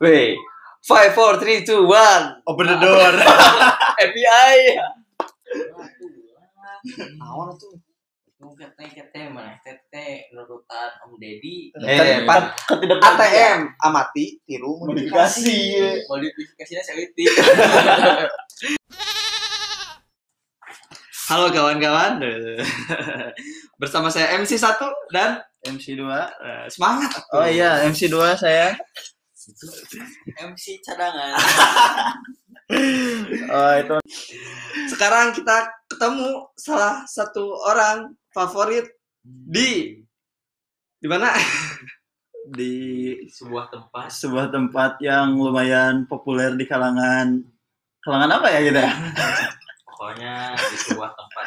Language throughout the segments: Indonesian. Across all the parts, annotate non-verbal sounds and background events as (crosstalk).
Wait. Five, four, three, two, one. Open the door. (laughs) FBI. Awal tuh. Nurutan Om Deddy. Eh, pan Ketidakpastian. ATM amati tiru Modifikasi. Modifikasinya seliti. (laughs) Halo kawan-kawan. (laughs) Bersama saya MC 1 dan MC 2. eh, semangat. Oh iya, MC 2 saya. MC cadangan. (laughs) Oh itu Sekarang kita ketemu salah satu orang favorit di di mana? (laughs) di Sebuah tempat. sebuah tempat yang lumayan populer di kalangan kalangan apa ya kita? (laughs) Pokoknya di sebuah tempat.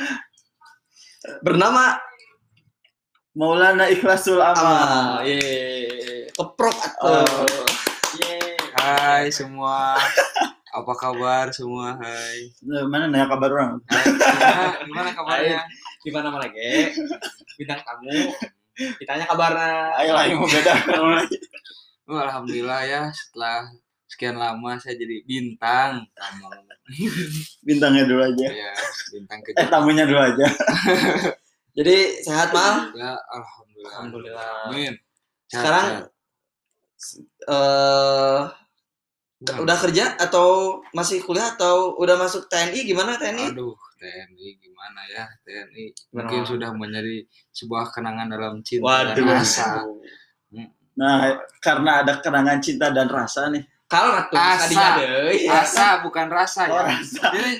Bernama Maulana Ikhlasul Ah, Amal. ye. Keprok atau Oh. Hai semua, apa kabar semua? Hai. Eh, Mana nanya kabar orang? Hai, gimana, gimana kabarnya? gimana mana ge? Bintang tamu. Ditanya kabarnya. Ayo lah yang mau beda. (laughs) Oh, Alhamdulillah ya setelah sekian lama saya jadi bintang tamu. Bintangnya dulu aja. Ya, bintang Eh tamunya dulu aja. (laughs) Jadi sehat mal. Ya, alhamdulillah. Alhamdulillah. Amin. Sehat, Sekarang sehat. eh Bukan. udah kerja atau masih kuliah atau udah masuk TNI gimana TNI? Aduh, TNI gimana ya? TNI mungkin sudah menjadi sebuah kenangan dalam cinta dan Waduh. rasa. Nah, karena ada kenangan cinta dan rasa nih. Kalau tuh Asa. tadinya deh. Rasa bukan rasa Oh, ya. rasa. Jadi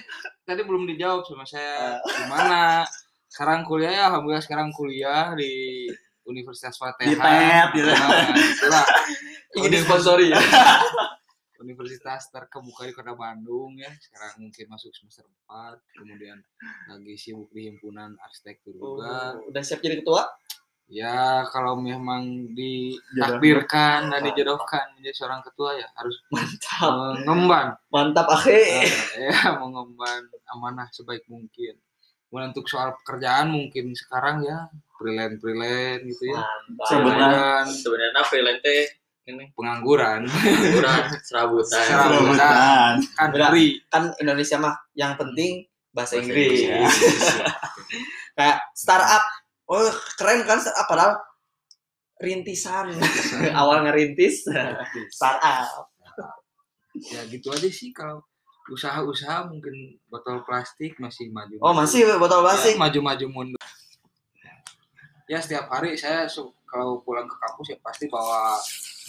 tadi belum dijawab sama saya gimana. Sekarang kuliah ya, alhamdulillah sekarang kuliah di Universitas Fatihah. Di TET, gitu. Nah, itulah (laughs) Ingin disponsori ya. Universitas terkemuka di Kota Bandung ya. Sekarang mungkin masuk semester 4, kemudian lagi sibuk di himpunan arsitektur juga. udah siap jadi ketua? Ya, kalau memang ditakdirkan dan dijodohkan menjadi seorang ketua ya harus Mantap. mengemban Mantap akhi. Eh, ya mengemban amanah sebaik mungkin. Kemudian untuk soal pekerjaan mungkin sekarang ya freelance freelance gitu ya. Mantap. Sebenarnya- Sebenarnya freelance teh ini pengangguran, kurang (laughs) serabutan. Serabutan. Kan free. Kan Indonesia mah yang penting bahasa Bahasa Inggris. Inggris. (laughs) Kayak startup. Oh, keren kan startup padahal rintisan. (laughs) Awal ngerintis startup. ya gitu aja sih kalau usaha-usaha mungkin botol plastik masih maju. Oh, masih botol plastik. maju-maju mundur. Ya setiap hari saya kalau pulang ke kampus ya pasti bawa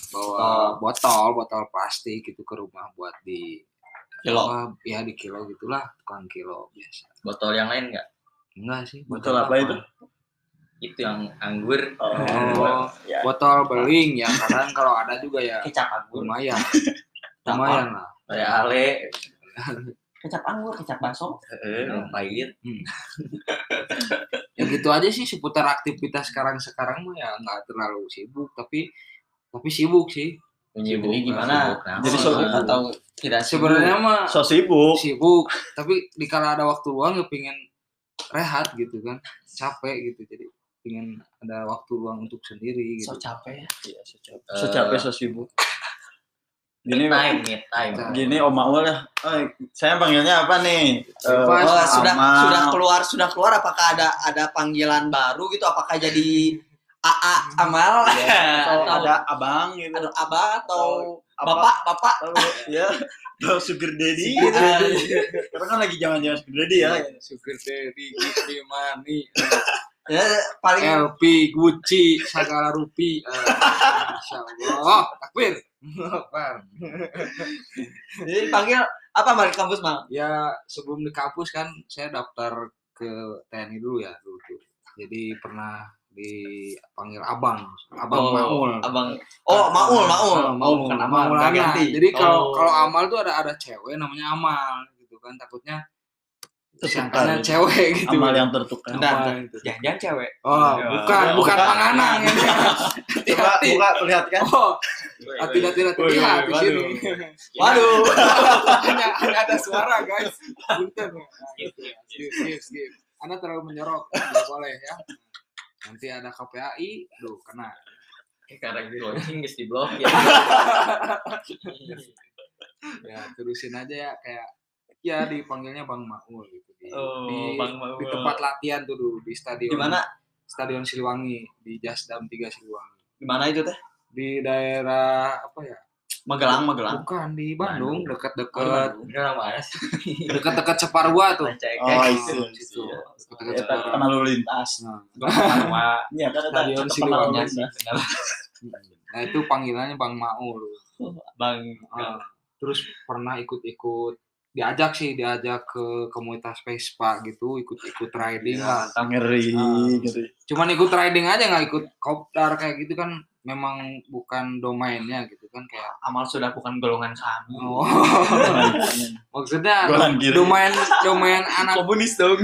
bawa botol botol plastik itu ke rumah buat di Kilo. apa, ya di kilo gitulah tukang kilo biasa Botol yang lain enggak? enggak sih Botol apa itu? Itu yang anggur. Oh, ya. botol beling ya kadang kalau ada juga ya Kecap anggur. lumayan (laughs) lumayan lah Kayak ale. Kecap anggur, kecap bakso. Heeh, yang pahit. ya gitu aja sih seputar aktivitas sekarang sekarang mah ya nggak terlalu sibuk tapi tapi sibuk sih. Jadi gimana? Sibuk, nah. Jadi So, sibuk. atau tidak sibuk? sebenarnya mah So sibuk. sibuk tapi dikala ada waktu luang ya pengen rehat gitu kan capek gitu jadi pengen ada waktu luang untuk sendiri so gitu capek ya. Iya, so capek. So capek, so sibuk. (laughs) Gini, time, me time. gini Om Maul ya. Oh, saya panggilnya apa nih? Bebas. Oh, sudah sudah keluar sudah keluar apakah ada ada panggilan baru gitu apakah jadi AA Amal (laughs) atau atau ada abang gitu. ada Abah atau Apa? Bapak Bapak Atau, ya. Atau sugar daddy Sugar gitu. daddy. Karena kan lagi zaman-zaman sugar daddy ya. sugar daddy Gucci money ya, paling LP Gucci segala rupi Eh, Masya Allah takbir jadi panggil apa Mal di kampus Mal ya sebelum di kampus kan saya daftar ke TNI dulu ya dulu tuh. jadi pernah dipanggil abang abang Oh, Maul Abang Oh Maul Maul Ah, Oh bukan Amal ganti. Jadi kalau Oh. kalau amal tuh ada ada cewek namanya amal gitu kan takutnya disangkanya cewek (laughs) gitu. Amal yang tertukar. Jangan-jangan cewek Oh, Ya, bukan, ya, bukan bukan. panganang ya. Coba Hati-hati. buka perlihatkan. Oh, tidak tidak Woi, terlihat di waduh. (laughs) sini. waduh hanya, hanya ada suara, guys. Punten. Skip, skip, skip. Anda terlalu menyorok, tidak boleh ya. Nanti ada KPAI, aduh kena. Kayak karek di launching geus di blok ya. (laughs) ya terusin aja ya kayak ya dipanggilnya Bang Maul gitu di, Oh, di, Bang Maul. di tempat latihan tuh dulu di stadion Di mana? Stadion Siliwangi di Jasdam 3 Siliwangi Di mana itu teh? di daerah apa ya Magelang, Magelang. bukan di Bandung. Dekat-dekat dekat-dekat Separua tuh. Cek. Oh, iya. situ. Iya. dekat-dekat Separua. kenal lalu lintas. Nah, Iya kan Stadion Siliwangi (laughs) nah itu panggilannya Bang Maul Bang. Ah, terus pernah ikut-ikut diajak sih diajak ke komunitas Vespa gitu ikut-ikut riding lah. Ngeri, ngeri. cuman ikut riding aja nggak ikut kopdar kayak gitu kan memang bukan domainnya gitu kan kayak Amal sudah bukan golongan kami. oh (laughs) maksudnya kiri. domain domain (laughs) anak Komunis dong.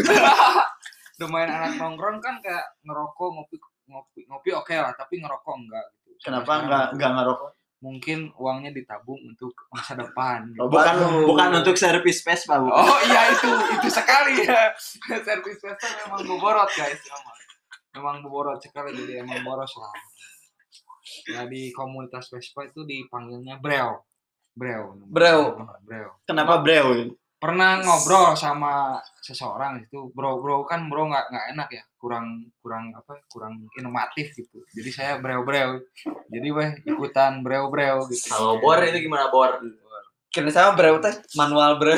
(laughs) domain anak nongkrong kan kayak ngerokok ngopi ngopi ngopi oke lah tapi ngerokok enggak gitu Sampai Kenapa sekarang enggak enggak ngerokok? mungkin uangnya ditabung untuk masa depan gitu. Oh, bukan Waduh. bukan untuk servis Vespa, Bu. Oh iya itu itu sekali ya. Servis Vespa memang boborot guys memang. Memang boborot sekali jadi emang boros lah. Ya di komunitas Vespa itu dipanggilnya Breo. Breo. Breo. Breo. Kenapa Breo? Pernah ngobrol sama seseorang itu, bro bro kan bro nggak nggak enak ya, kurang kurang apa, kurang inovatif gitu. Jadi saya Breo Breo. Jadi weh ikutan Breo Breo gitu. Kalau bor itu gimana bor? Kira sama breu teh manual breu.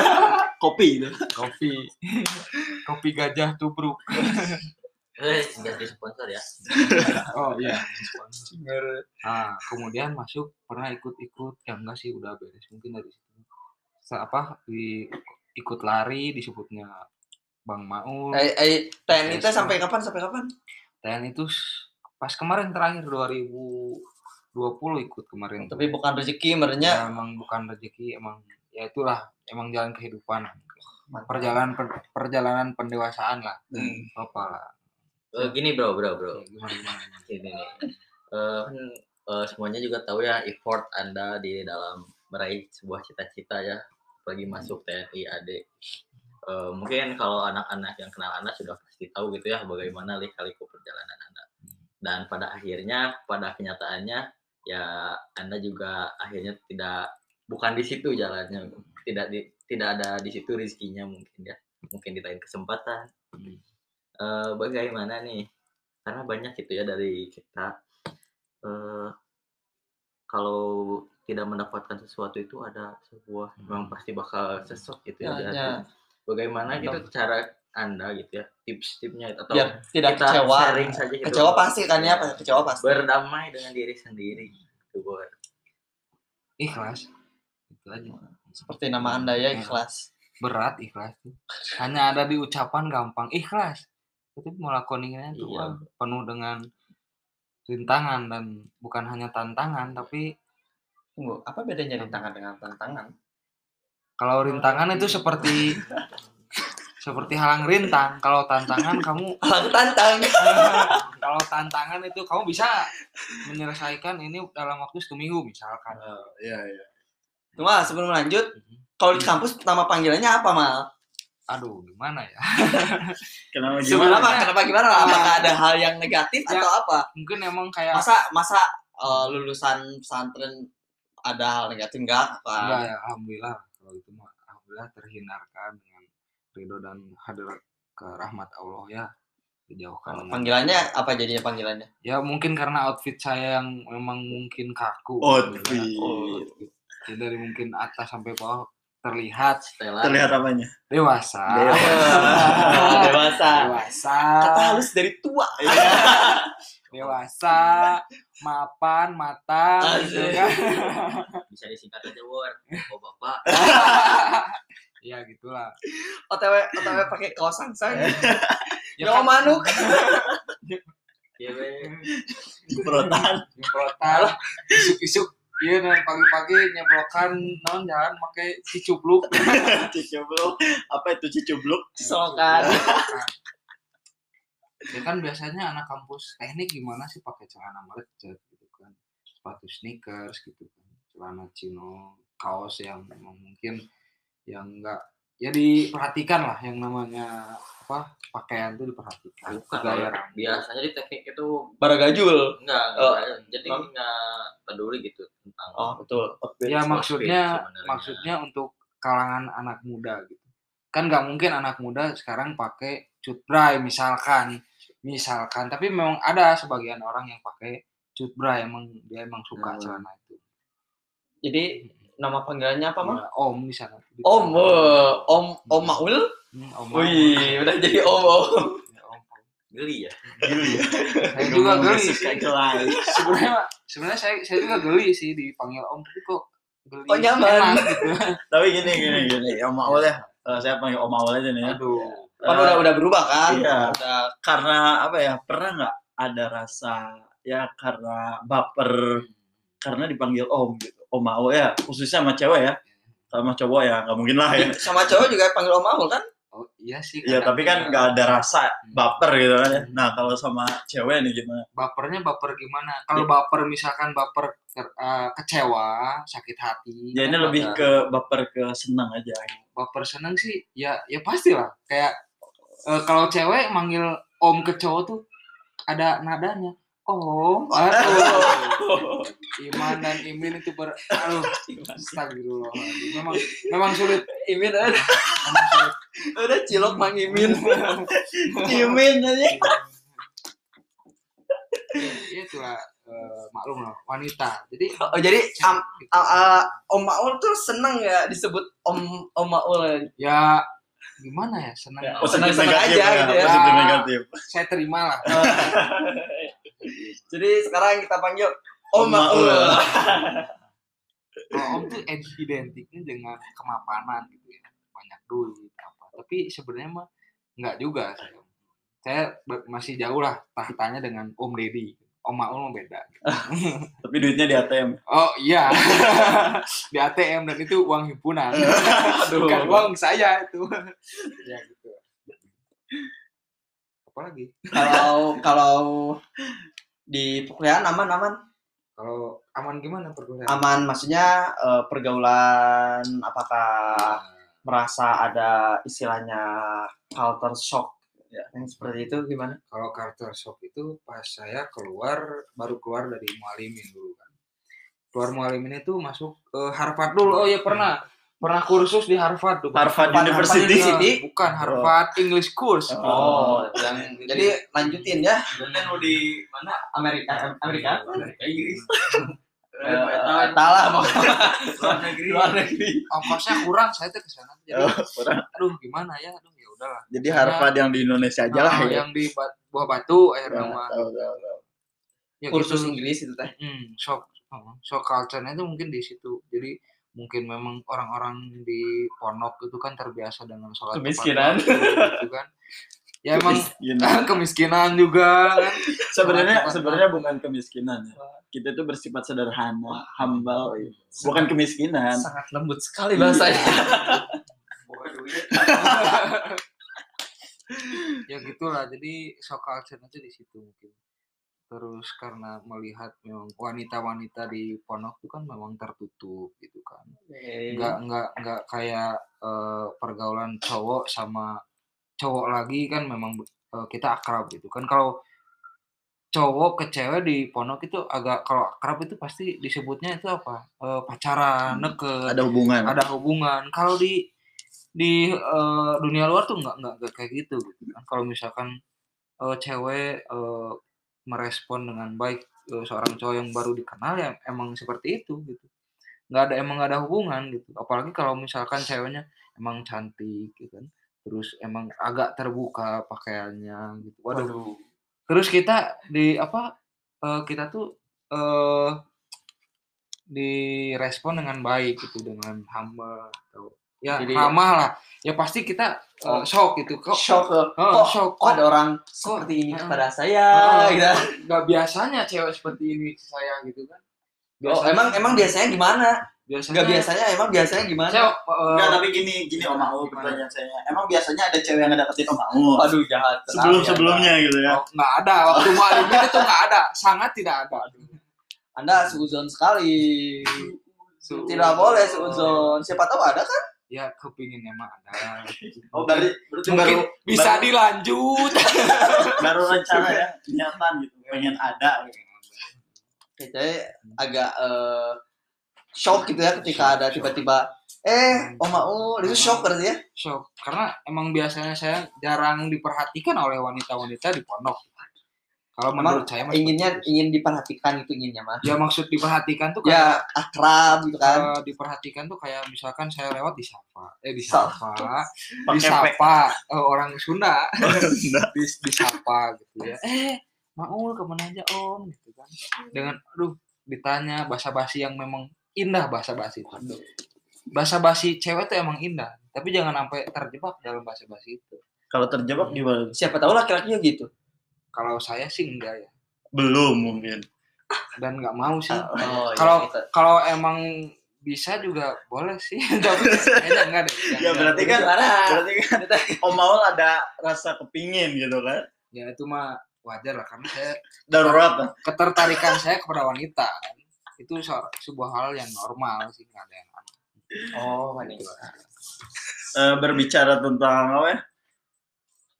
(laughs) Kopi itu. Kopi, kopi gajah tubruk. (laughs) Eh, enggak di sponsor ya. (laughs) Oh iya. Nah, kemudian masuk pernah ikut-ikut ya enggak sih udah beres mungkin dari situ. Sa- apa di ikut lari disebutnya Bang Maul. Eh, eh, TNI teh sampai kapan? Sampai kapan? TNI itu pas kemarin terakhir 2020 ikut kemarin. tuh. Tapi bukan rezeki ya, merenya. emang bukan rezeki emang ya itulah emang jalan kehidupan. Perjalanan per- perjalanan pendewasaan lah. Hmm. Apa lah. Eh, gini bro, bro, bro. Gimana gimana. gimana. (laughs) Gini nih. Kan, eh, semuanya juga tahu ya effort Anda di dalam meraih sebuah cita-cita ya, apalagi masuk TNI AD. Eh, mungkin kalau anak-anak yang kenal Anda sudah pasti tahu gitu ya bagaimana lika-liku perjalanan Anda. Dan pada akhirnya, pada kenyataannya ya Anda juga akhirnya tidak bukan di situ jalannya, tidak di, tidak ada di situ rezekinya mungkin ya, mungkin di lain kesempatan. Eh, bagaimana nih? Karena banyak gitu ya dari kita eh kalau tidak mendapatkan sesuatu itu ada sebuah memang pasti bakal sesok gitu ya. Ya, ya. Bagaimana gitu cara anda gitu ya tips-tipsnya atau Biar tidak kita kecewa. sharing saja gitu. Kecewa pasti kan ya, kecewa pasti. berdamai dengan diri sendiri gitu Bor. Ikhlas. Itu aja. Seperti nama Anda ya, ikhlas. berat ikhlas tuh. hanya ada di ucapan gampang ikhlas tapi melakukannya itu Iya. wah, penuh dengan rintangan dan bukan hanya tantangan tapi Tunggu, apa bedanya rintangan dengan tantangan? kalau rintangan itu seperti (laughs) seperti halang rintang kalau tantangan kamu (laughs) Alang tantang. (laughs) kalau tantangan itu kamu bisa menyelesaikan ini dalam waktu seminggu misalkan Iya, iya. Cuma sebelum lanjut, kalau di kampus nama panggilannya apa, Mal? Aduh gimana ya (laughs) Kenapa Sebenarnya gimana? apa? Kenapa gimana? Apakah ada hal yang negatif Ya. atau apa? mungkin emang kayak Masa masa eh, lulusan pesantren ada hal negatif enggak? Apa? Enggak ya, alhamdulillah kalau itu mah alhamdulillah terhindarkan dengan ridho dan hadir ke rahmat Allah ya dijauhkan dengan- Panggilannya apa jadinya panggilannya? ya mungkin karena outfit saya yang memang mungkin kaku Outfit. ya. Outfit. Jadi dari mungkin atas sampai bawah terlihat Stella Terlihat apanya? dewasa Ah, (laughs) dewasa. dewasa Kata halus dari tua. dewasa mapan mata gitu Asik. kan bisa disingkat aja Bor. Oh bapak. (laughs) ya gitulah OTW OTW pakai kaos sangsang. ya Nyawa manuk. Iya be. Perotan. nyemprotan isuk-isuk iya dan pagi-pagi nyeblokan non jalan pakai si cupluk (laughs) Cicubluk. Apa itu cicubluk? Selokan. ya kan biasanya anak kampus teknik gimana sih pakai celana merecet gitu kan sepatu sneakers gitu kan celana chino kaos yang memang mungkin yang enggak ya diperhatikan lah yang namanya apa pakaian tuh diperhatikan Bukan, gaya ya. rambut. biasanya di teknik itu Baragajul. enggak, Oh. enggak, jadi Oh. enggak peduli gitu tentang Oh, betul. ya maksudnya sebenarnya. maksudnya untuk kalangan anak muda gitu kan nggak mungkin anak muda sekarang pakai cut bray misalkan misalkan tapi memang ada sebagian orang yang pakai cut bray emang dia emang suka Hmm. celana itu Jadi nama panggilannya apa, Mang? Ya, om di sana Om, eh, Om Om Maul. Hmm, om Wih, udah jadi Om Om. Ya, om. geli ya Gili. saya juga geli sih sebenarnya sebenarnya saya saya juga geli sih dipanggil om tapi kok geli Kok nyaman? gitu (laughs) Tapi gini gini gini, Om Aul ya. Eh, saya panggil Om Aul aja nih ya. aduh Kan Eh, udah udah berubah kan? iya. Udah karena apa ya? Pernah nggak ada rasa ya karena baper karena dipanggil Om gitu. Om Aul ya, khususnya sama cewek ya. Sama cowok ya, nggak mungkin lah ya. sama cowok juga panggil Om Maul kan? Oh iya sih Iya, tapi kan nggak ada rasa baper gitu kan ya. Nah, kalau sama cewek nih gimana? bapernya baper gimana? Kalau baper misalkan baper ter- eh, kecewa, sakit hati. Ya ini kan lebih ke baper ke senang aja. baper seneng sih. Ya ya pasti lah. Kayak eh, kalau cewek manggil om ke cowok tuh ada nadanya. Om, aduh. Iman dan Imin itu ber aduh, astagfirullah. Memang memang sulit. Imin ada. Udah cilok Mang Imin. Imin aja. Ya, itulah eh, maklum lah wanita. Jadi Oh, jadi am, a- a- Om Maul tuh seneng ya disebut Om Om Maul. ya gimana ya seneng. Ya, Positif senang-senang negatif aja ya, gitu ya. Positif Ya. negatif. Saya terima lah. (laughs) Jadi sekarang kita panggil Om Maul. Kalau om tuh id- identiknya dengan kemapanan gitu ya. Banyak duit apa. Tapi sebenarnya mah nggak juga saya masih jauh lah tahtanya dengan om deddy. Om maul mah beda. (laughs) Tapi duitnya di ATM. oh iya. (laughs) Di ATM dan itu uang himpunan. (laughs) Bukan uang saya itu. Ya gitu. Apa lagi Kalau kalau di perkuliahan aman aman. Kalau aman gimana perkuliahan aman maksudnya eh, pergaulan apakah merasa ada istilahnya culture shock? Ya yang seperti itu gimana? kalau culture shock itu pas saya keluar baru keluar dari mualimin dulu kan. Keluar mualimin itu masuk ke Harvard dulu. Oh ya pernah pernah kursus di Harvard tuh Harvard Harvard University. University. bukan Harvard English course Oh, yang jadi lanjutin ya. Kan lu di mana? Amerika Amerika Amerika Inggris. (laughs) Eh, Talah mau luar negeri luar negeri. ongkosnya kurang saya tuh ke sana jadi Oh, kurang. aduh gimana ya aduh ya udahlah Jadi Harvard yang di Indonesia aja lah Ah, ya. yang di buah batu air Ya, nama tahu, tahu, tahu. ya Kursus gitu. Inggris itu teh. Hmm, shock oh, shock culture-nya itu mungkin di situ jadi mungkin memang orang-orang di pondok itu kan terbiasa dengan sholat Kemiskinan. gitu kan ya (laughs) emang Kemiskinan. (laughs) kemiskinan juga kan sebenarnya Tepat sebenarnya bukan kemiskinan ya. Kita itu bersifat sederhana, humble. Bukan kemiskinan. Sangat lembut sekali bahasanya. (laughs) ya gitulah jadi culture itu di situ mungkin terus karena melihat memang wanita-wanita di pondok itu kan memang tertutup gitu kan. Nggak nggak nggak kayak eh, pergaulan cowok sama cowok lagi kan memang eh, kita akrab gitu kan. Kalau cowok ke cewek di pondok itu agak kalau akrab itu pasti disebutnya itu apa? Eh, pacaran deket. Ada hubungan. ada hubungan. Kalau di di eh, dunia luar tuh nggak nggak kayak gitu gitu kan. Kalau misalkan eh, cewek eh, merespon dengan baik eh, seorang cowok yang baru dikenal ya emang seperti itu gitu. Nggak ada emang nggak ada hubungan gitu. Apalagi kalau misalkan ceweknya emang cantik gitu kan. Terus emang agak terbuka pakaiannya gitu. Waduh. Terus kita di apa eh, kita tuh eh direspon dengan baik gitu. Dengan hamba atau ya Jadi- ramah lah ya pasti kita eh, Oh. shock gitu kok Shock. Oh, kok, shock. kok ada orang seperti ini Kok- kepada saya Oh, gitu. nggak biasanya cewek seperti ini ke saya gitu kan Oh, emang emang biasanya gimana? biasanya Enggak biasanya emang biasanya gimana? saya eh, Enggak, tapi gini, gini Om Au Gimana? pertanyaan saya. Emang biasanya ada cewek yang ngedeketin Om Au? Aduh jahat. Sebelum sekali, sebelumnya gitu ya. oh, nggak ada waktu mualimin itu nggak ada sangat tidak ada Anda, Anda suzon sekali. Su- Tidak boleh suzon. Siapa tahu ada kan? Ya kepinginnya mah ada Oh, dari berarti mungkin baru bisa baru- dilanjut (laughs) baru rencana ya niatan gitu, pengen ada. gitu. Jadi agak eh, shock gitu ya ketika ada tiba-tiba eh Om Maul itu shock berarti ya? shock karena emang biasanya saya jarang diperhatikan oleh wanita-wanita di pondok kalau menurut saya mah Inginnya itu. ingin diperhatikan itu inginnya mah. ya maksud diperhatikan tuh Ya kayak akrab gitu kan. eh, diperhatikan tuh kayak misalkan saya lewat di sapa. Eh di Sa- sapa. Pakai disapa eh, orang Sunda. (laughs) Di disapa gitu ya. Eh Maul ke mana aja om? gitu kan. Dengan aduh ditanya bahasa basi yang memang indah bahasa basi itu. Bahasa basi cewek tuh emang indah. Tapi jangan sampai terjebak dalam bahasa basi itu. Kalau terjebak gimana? Siapa tahu laki-lakinya gitu. Kalau saya sih enggak ya Belum mungkin. dan nggak mau sih Oh, iya, kalau gitu. kalau emang bisa juga boleh sih (laughs) tapi kayaknya enggak deh (laughs) Ya berarti kan berarti kan Om Maul ada rasa kepingin gitu kan. ya itu mah wajar lah karena saya Darurat ketertarikan saya kepada wanita kan. itu sebuah hal yang normal sih nggak ada yang aneh Oh, wanita. Eh, berbicara tentang apa ya?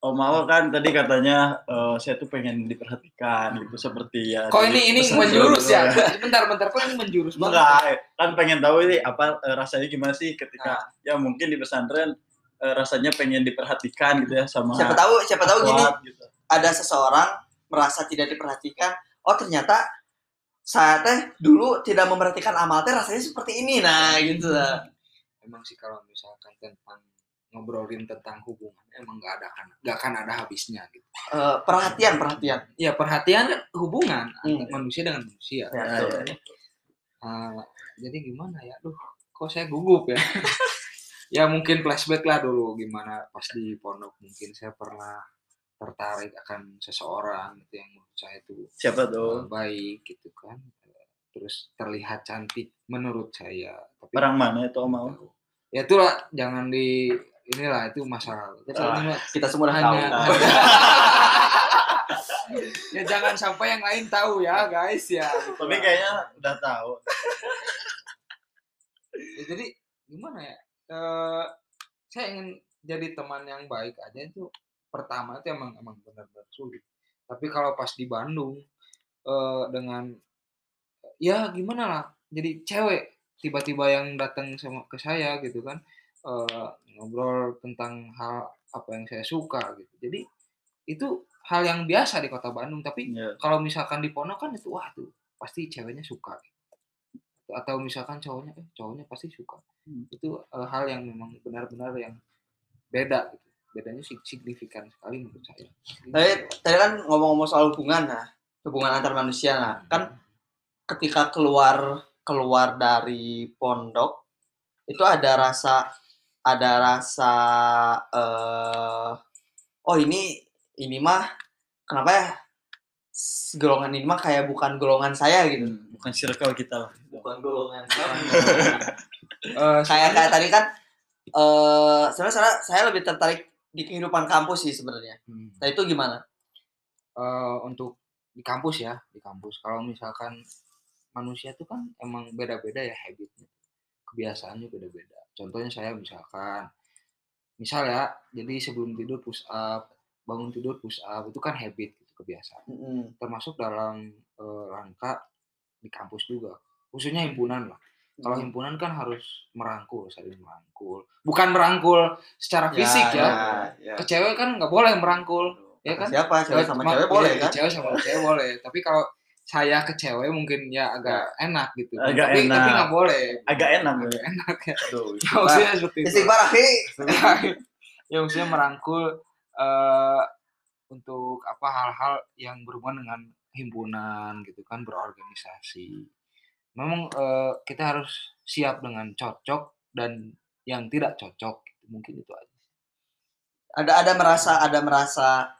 Om Maul kan tadi katanya eh, saya tuh pengen diperhatikan gitu seperti ya. kok ini ini menjurus ya (laughs) bentar bentar kok ini menjurus banget Enggak, kan pengen tahu ini apa eh, rasanya gimana sih ketika ya mungkin di pesantren eh, rasanya pengen diperhatikan gitu ya sama Siapa tahu siapa tahu gini gitu. ada seseorang merasa tidak diperhatikan. Oh, ternyata saya teh dulu tidak memperhatikan amal teh rasanya seperti ini. Nah, gitu lah. emang sih kalau misalkan tentang ngobrolin tentang hubungan emang nggak ada kan nggak akan ada habisnya gitu Eh, perhatian, perhatian. ya perhatian kan hubungan Hmm. manusia dengan manusia Ya, Ya, betul. ya. Ah, jadi gimana ya duh kok saya gugup ya (laughs) ya mungkin flashback lah dulu gimana pas di pondok mungkin saya pernah tertarik akan seseorang gitu yang menurut saya itu Siapa tuh? baik gitu kan terus terlihat cantik menurut saya tapi Orang mana itu Om Maul? ya itulah jangan di inilah itu masalah. Kita Kita semua hanya (laughs) ya jangan sampai yang lain tahu ya guys ya. Tapi kayaknya udah tahu. Ya, jadi gimana ya? Eh, saya ingin jadi teman yang baik aja itu pertama itu emang emang benar-benar sulit. Tapi kalau pas di Bandung eh, dengan ya gimana lah jadi cewek tiba-tiba yang datang sama ke saya gitu kan eh, ngobrol tentang hal apa yang saya suka gitu. Jadi itu hal yang biasa di kota Bandung. Tapi Ya. kalau misalkan di Pondok kan itu wah tuh pasti ceweknya suka. Atau misalkan cowoknya eh cowoknya pasti suka. Hmm. itu eh, hal yang memang benar-benar yang beda gitu. Bedanya sig- signifikan sekali menurut saya. Tadi, tadi kan ngomong-ngomong soal hubungan, nah hubungan antar manusia, nah kan ketika keluar keluar dari pondok itu ada rasa ada rasa eh oh ini ini mah kenapa ya? Golongan ini mah kayak bukan golongan saya gitu. Bukan circle kita lah. bukan golongan. Eh, (laughs) kayak kayak tadi kan eh sebenarnya saya, saya lebih tertarik di kehidupan kampus sih sebenarnya. Hmm, nah itu gimana? Eh, untuk di kampus ya di kampus. Kalau misalkan manusia itu kan emang beda-beda ya habitnya. Kebiasaannya beda-beda contohnya saya misalkan misal ya jadi sebelum tidur push up bangun tidur push up itu kan habit gitu kebiasaan. Mm-mm. termasuk dalam eh, rangka di kampus juga khususnya himpunan lah. Kalau Mm. himpunan kan harus merangkul saling merangkul. Bukan merangkul secara fisik ya, ya. ke cewek kan nggak boleh merangkul ya kan? siapa? Cewek sama Ma- cewek boleh kan? cewek sama cewek boleh. Tapi kalau saya ke cewek mungkin ya agak enak gitu Agak tapi enak. tapi nggak boleh Agak enak. agak ya. enak ya Aduh. (laughs) Ya, maksudnya seperti itu istighfar (laughs) ya maksudnya merangkul eh, untuk apa hal-hal yang berhubungan dengan himpunan gitu kan berorganisasi memang eh, kita harus siap dengan cocok dan yang tidak cocok mungkin itu aja ada ada merasa ada merasa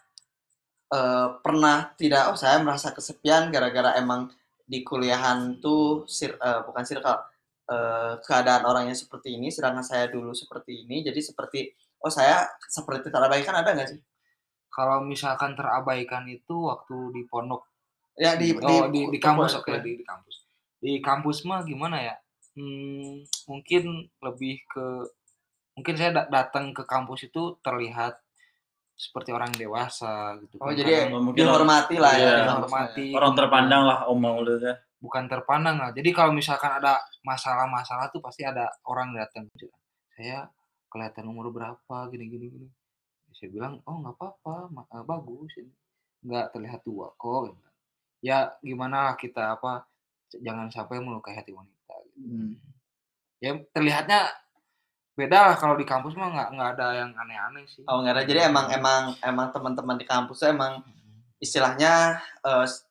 eh, pernah tidak oh saya merasa kesepian gara-gara emang di kuliahan tuh sir, eh, bukan circle eh, keadaan orangnya seperti ini sedangkan saya dulu seperti ini. Jadi seperti oh saya seperti terabaikan ada nggak sih? Kalau misalkan terabaikan itu waktu di pondok. Ya di oh, di, di kampus oke ya. di, di kampus. Di kampus mah gimana ya? Hmm, mungkin lebih ke mungkin saya da- datang ke kampus itu terlihat seperti orang dewasa gitu Oh kan. jadi Kadang mungkin dihormati lah ya. Iya. dihormati orang terpandang lah Om Maulid ya bukan terpandang lah jadi kalau misalkan ada masalah-masalah tuh pasti ada orang datang saya kelihatan umur berapa gini gini gini saya bilang oh nggak apa-apa ma- eh, bagus ini nggak terlihat tua kok gitu. ya gimana lah kita apa jangan sampai melukai hati wanita gitu. Hmm. ya terlihatnya beda lah kalau di kampus mah nggak nggak ada yang aneh-aneh sih Oh enggak ada. Jadi emang emang emang teman-teman di kampus emang istilahnya eh, s-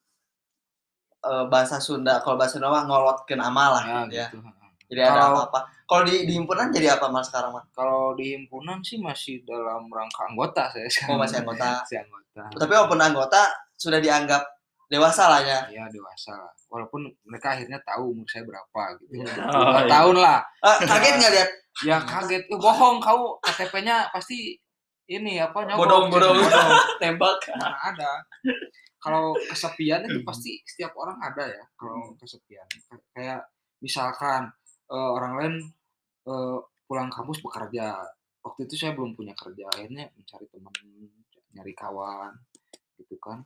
eh, bahasa Sunda kalau bahasa Sunda ngolotkeun amal lah ya gitu ya. gitu Jadi ada Kalau- apa-apa. Kalau di, di himpunan jadi apa mas sekarang mas? kalau di himpunan sih masih dalam rangka anggota saya Oh sekarang. masih anggota. masih anggota Tapi walaupun anggota sudah dianggap dewasa lah ya. ya dewasa lah walaupun mereka akhirnya tahu umur saya berapa gitu Iya. Oh, iya. tahun lah Eh, kaget nggak lihat? ya kaget eh, bohong kau KTP-nya pasti ini apa nyogok Bodong-bodong. bodong (laughs) Tembak. mana ada kalau kesepian itu pasti setiap orang ada ya kalau kesepian kayak misalkan eh, orang lain eh, pulang kampus bekerja waktu itu saya belum punya kerja akhirnya mencari teman nyari kawan gitu kan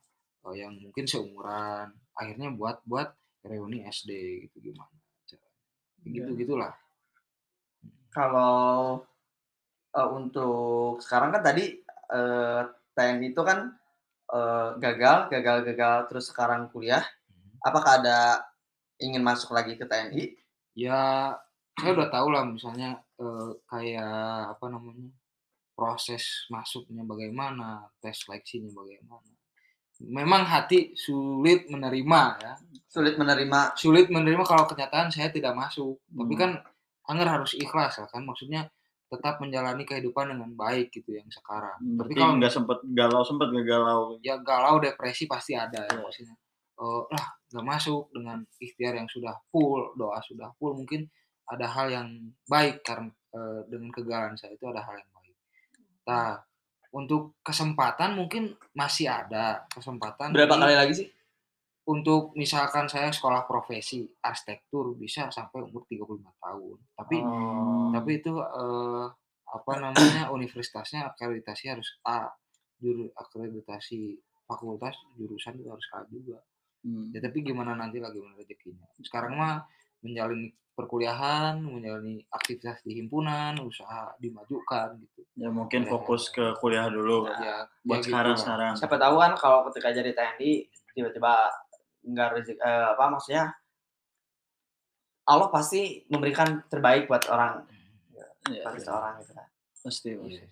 eh, yang mungkin seumuran akhirnya buat buat reuni SD gitu gimana caranya? Gitu gitulah Kalau eh, untuk sekarang kan tadi eh, TNI itu kan eh, gagal, gagal, gagal, terus sekarang kuliah. Apakah ada ingin masuk lagi ke TNI? ya saya udah tahu lah misalnya eh, kayak apa namanya proses masuknya bagaimana tes seleksinya bagaimana memang hati sulit menerima ya Sulit menerima. sulit menerima kalau kenyataan saya tidak masuk tapi Hmm. kan Anger harus ikhlas lah kan maksudnya tetap menjalani kehidupan dengan baik gitu yang sekarang tapi Berarti kalau nggak sempet galau sempet nggak galau ya galau depresi pasti ada ya Iya. maksudnya Eh, lah nggak masuk dengan ikhtiar yang sudah full doa sudah full mungkin ada hal yang baik karena eh, dengan kegagalan saya itu ada hal yang baik nah untuk kesempatan mungkin masih ada kesempatan Berapa kali lagi sih? untuk misalkan saya sekolah profesi arsitektur bisa sampai umur 35 tahun tapi Oh. tapi itu eh, apa namanya (clears throat) universitasnya akreditasi harus A juru akreditasi fakultas jurusan itu harus A juga Hmm. ya tapi gimana nanti lagi gimana rezekinya sekarang mah menjalani perkuliahan menjalani aktivitas di himpunan usaha dimajukan gitu ya mungkin Ya. fokus ke kuliah dulu ya buat ya sekarang gitu sekarang Siapa tahu kan kalau ketika jadi TNI tiba-tiba nggak rezeki eh, apa maksudnya Allah pasti memberikan terbaik buat orang Ya, bagi seorang gitu kan. pasti Iya pasti. sih.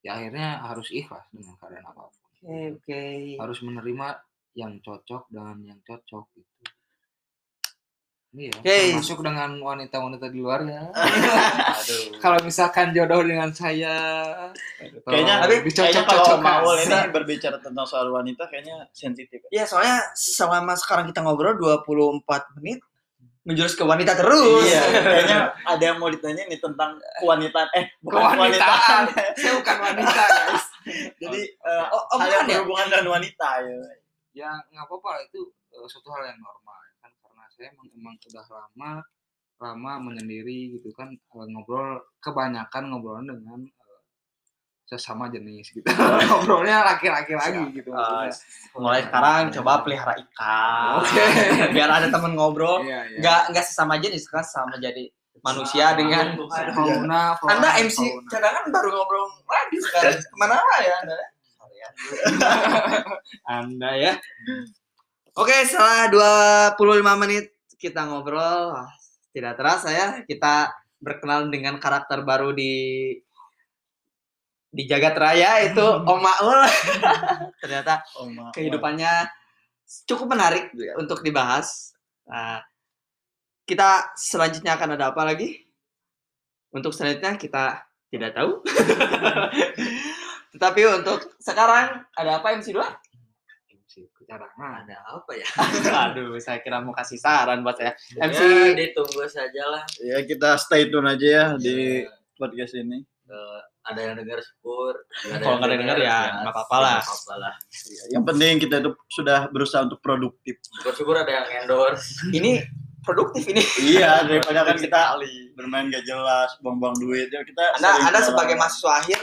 ya akhirnya harus ikhlas dengan keadaan apa pun Oke, oke. harus menerima yang cocok dengan yang cocok gitu. Iya, Oke. termasuk dengan wanita-wanita di luar ya. (laughs) Aduh. Kalau misalkan jodoh dengan saya, kayaknya Tapi kayaknya kalau. Maul ini berbicara tentang soal wanita kayaknya sensitif Ya soalnya selama sekarang kita ngobrol 24 menit menjurus ke wanita terus. iya kayaknya ada yang mau ditanya nih tentang kewanitaan eh bukan Kewanitaan. (laughs) saya bukan wanita guys. jadi eh, Oh, oh, hal yang ya? berhubungan dengan wanita ya Ya nggak apa-apa itu eh, suatu hal yang normal saya emang, emang udah lama lama menyendiri gitu kan eh, ngobrol kebanyakan ngobrol dengan eh, sesama jenis gitu (laughs) ngobrolnya laki-laki lagi gitu maksudnya. mulai sekarang coba pelihara ikan. Oke. (laughs) Biar ada temen ngobrol. Iya, iya. Nggak nggak sesama jenis kan sama jadi manusia dengan fauna, flora, Anda MC fauna. cadangan baru ngobrol lagi sekarang. Ke mana ya (laughs) Anda? Ya. Anda ya. Oke, setelah 25 menit kita ngobrol, wah, tidak terasa ya kita berkenalan dengan karakter baru di di jagat raya itu (laughs) Om Maul. (laughs) Ternyata oh, maaf. kehidupannya cukup menarik untuk dibahas. Nah, kita selanjutnya akan ada apa lagi? Untuk selanjutnya kita tidak tahu. (laughs) Tetapi untuk sekarang ada apa MC2? MC cadangan. Ada apa ya? (laughs) Aduh, saya kira mau kasih saran buat saya. MC Ya, ditunggu saja lah. ya kita stay tune aja ya di Ya, podcast ini eh, ada yang dengar syukur. Kalau nggak ada yang denger, ya nggak apa-apa lah. lah. yang penting kita itu sudah berusaha untuk produktif Syukur-syukur ada yang endorse. ini produktif ini. iya (laughs) daripada kan kita bermain gak jelas buang-buang duit ya kita Anda Anda sebagai mahasiswa akhir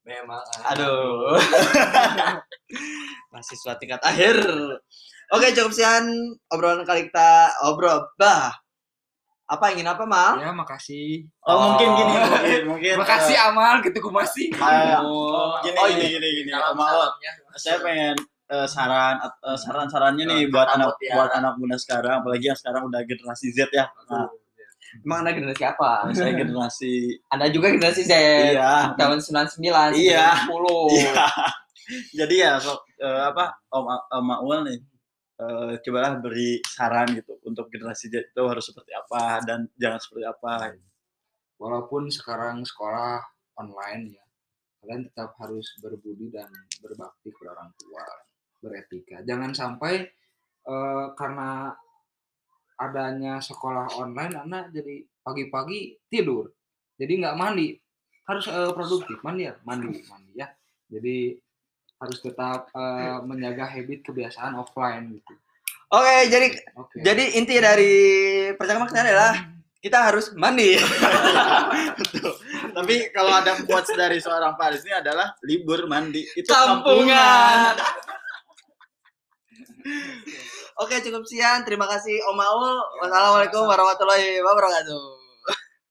Memang. Aduh. (laughs) Mahasiswa tingkat akhir. Oke, cukup sekian obrolan kali kita obrol. Bah. Apa ingin apa, Mal? Ya, makasih. oh, mungkin Oh. gini mungkin mungkin Makasih eh, Amal gitu masih. kayak Oh, gini oh, gini iya. gini gini Awal, salamnya. saya pengen eh, saran eh, saran-sarannya nih Eh, buat anak mutiara. buat anak muda sekarang apalagi yang sekarang udah generasi Z ya nah, Emang Anda generasi apa? saya generasi Anda juga generasi Z. iya Tahun 99, Iya. 10. Iya. (laughs) Jadi ya sok eh, apa Om Om Aul nih eh, cobalah beri saran gitu untuk generasi Z itu harus seperti apa dan jangan seperti apa. Walaupun sekarang sekolah online ya, kalian tetap harus berbudi dan berbakti kepada orang tua, beretika. Jangan sampai eh, karena adanya sekolah online, anak jadi pagi-pagi tidur, jadi nggak mandi. Harus eh, produktif, mandi ya, mandi, mandi ya. Jadi harus tetap eh, menjaga habit kebiasaan offline gitu. Oke, jadi Oke. jadi inti dari percakapan kita adalah kita harus mandi. (laughs) Tapi kalau ada quotes dari seorang Paris ini adalah libur mandi itu Kampungan. Oke, cukup sekian. Terima kasih Om Aul. Wassalamualaikum warahmatullahi wabarakatuh.